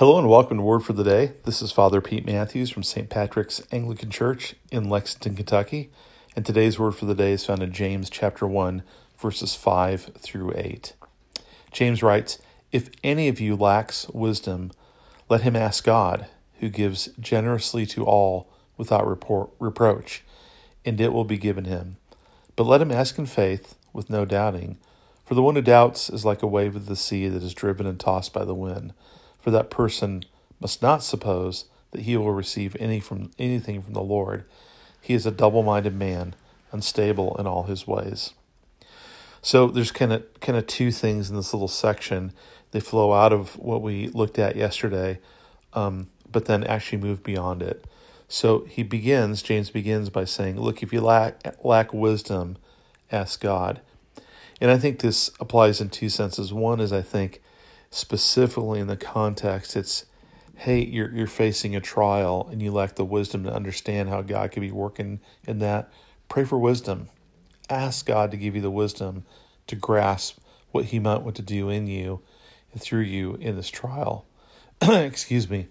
Hello and welcome to Word for the Day. This is Father Pete Matthews from St. Patrick's Anglican Church in Lexington, Kentucky. And today's Word for the Day is found in James chapter 1, verses 5 through 8. James writes, If any of you lacks wisdom, let him ask God, who gives generously to all without reproach, and it will be given him. But let him ask in faith, with no doubting. For the one who doubts is like a wave of the sea that is driven and tossed by the wind for that person must not suppose that he will receive any from anything from the Lord. He is a double-minded man, unstable in all his ways. So there's kind of kind of two things in this little section. They flow out of what we looked at yesterday, um, but then actually move beyond it. So he begins. James begins by saying, "Look, if you lack lack wisdom, ask God." And I think this applies in two senses. One is I think specifically in the context, it's hey, you're you're facing a trial and you lack the wisdom to understand how God could be working in that. Pray for wisdom. Ask God to give you the wisdom to grasp what He might want to do in you and through you in this trial. Excuse me.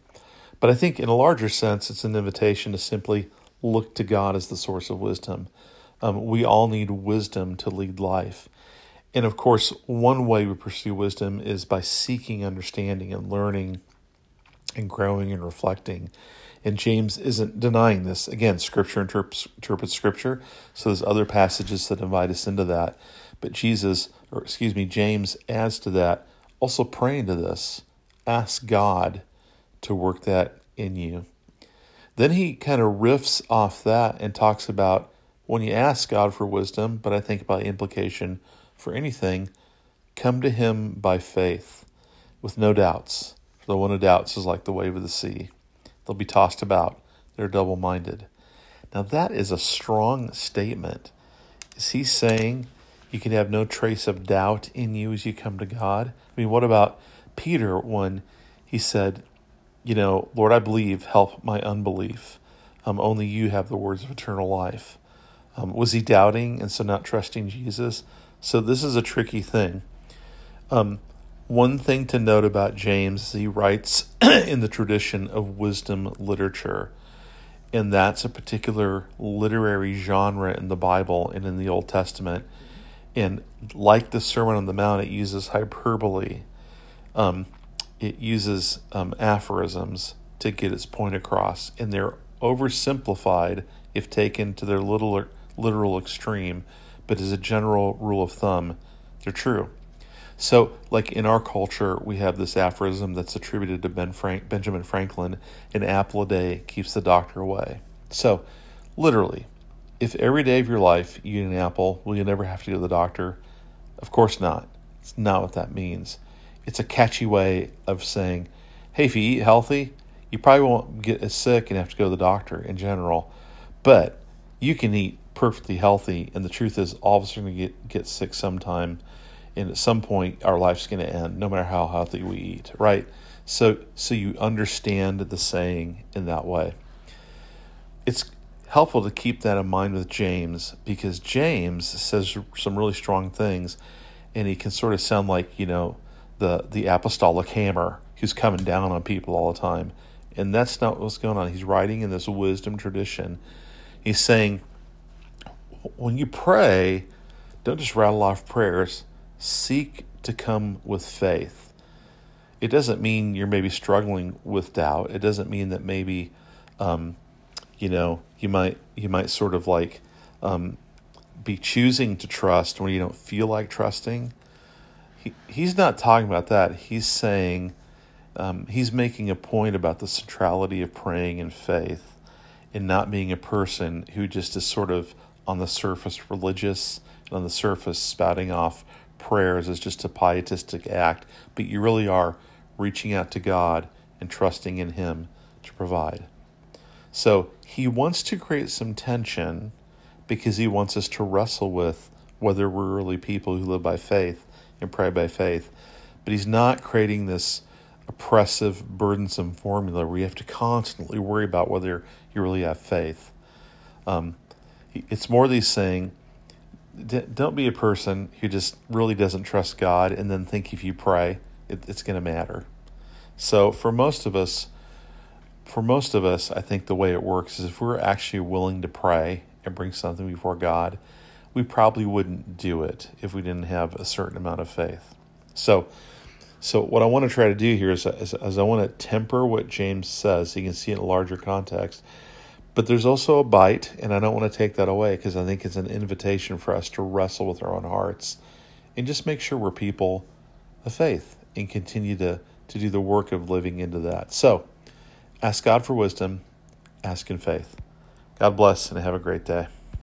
But I think in a larger sense, it's an invitation to simply look to God as the source of wisdom. Um, we all need wisdom to lead life. And of course, one way we pursue wisdom is by seeking understanding and learning and growing and reflecting. And James isn't denying this. Again, Scripture interprets, interprets Scripture, so there's other passages that invite us into that. But Jesus, or excuse me, James adds to that, also praying to this. Ask God to work that in you. Then he kind of riffs off that and talks about when you ask God for wisdom, but I think by implication, for anything, come to him by faith, with no doubts. For the one who doubts is like the wave of the sea. They'll be tossed about. They're double minded. Now, that is a strong statement. Is he saying you can have no trace of doubt in you as you come to God? I mean, what about Peter when he said, You know, Lord, I believe, help my unbelief. Um, only you have the words of eternal life. Um, was he doubting and so not trusting Jesus? So this is a tricky thing. Um, one thing to note about James is he writes in the tradition of wisdom literature, and that's a particular literary genre in the Bible and in the Old Testament. And like the Sermon on the Mount, it uses hyperbole. Um, it uses um, aphorisms to get its point across, and they're oversimplified if taken to their little literal extreme but as a general rule of thumb, they're true. So, like in our culture, we have this aphorism that's attributed to ben Frank, Benjamin Franklin an apple a day keeps the doctor away. So, literally, if every day of your life you eat an apple, will you never have to go to the doctor? Of course not. It's not what that means. It's a catchy way of saying, hey, if you eat healthy, you probably won't get as sick and have to go to the doctor in general. But you can eat perfectly healthy, and the truth is, all of us are going to get, get sick sometime, and at some point, our life's going to end, no matter how healthy we eat, right? So, so you understand the saying in that way. It's helpful to keep that in mind with James because James says some really strong things, and he can sort of sound like you know the the apostolic hammer who's coming down on people all the time, and that's not what's going on. He's writing in this wisdom tradition. He's saying when you pray, don't just rattle off prayers. Seek to come with faith. It doesn't mean you're maybe struggling with doubt. It doesn't mean that maybe, um, you know, you might you might sort of like um, be choosing to trust when you don't feel like trusting. He, he's not talking about that. He's saying um, he's making a point about the centrality of praying in faith and not being a person who just is sort of on the surface religious and on the surface spouting off prayers as just a pietistic act, but you really are reaching out to God and trusting in Him to provide. So He wants to create some tension because He wants us to wrestle with whether we're really people who live by faith and pray by faith. But He's not creating this oppressive, burdensome formula where you have to constantly worry about whether you really have faith. Um, it's more these saying, don't be a person who just really doesn't trust God and then think if you pray, it, it's going to matter. So for most of us, for most of us, I think the way it works is if we're actually willing to pray and bring something before God, we probably wouldn't do it if we didn't have a certain amount of faith. So, so what I want to try to do here is, is, is I want to temper what James says so you can see it in a larger context. But there's also a bite, and I don't want to take that away because I think it's an invitation for us to wrestle with our own hearts and just make sure we're people of faith and continue to, to do the work of living into that. So ask God for wisdom, ask in faith. God bless and have a great day.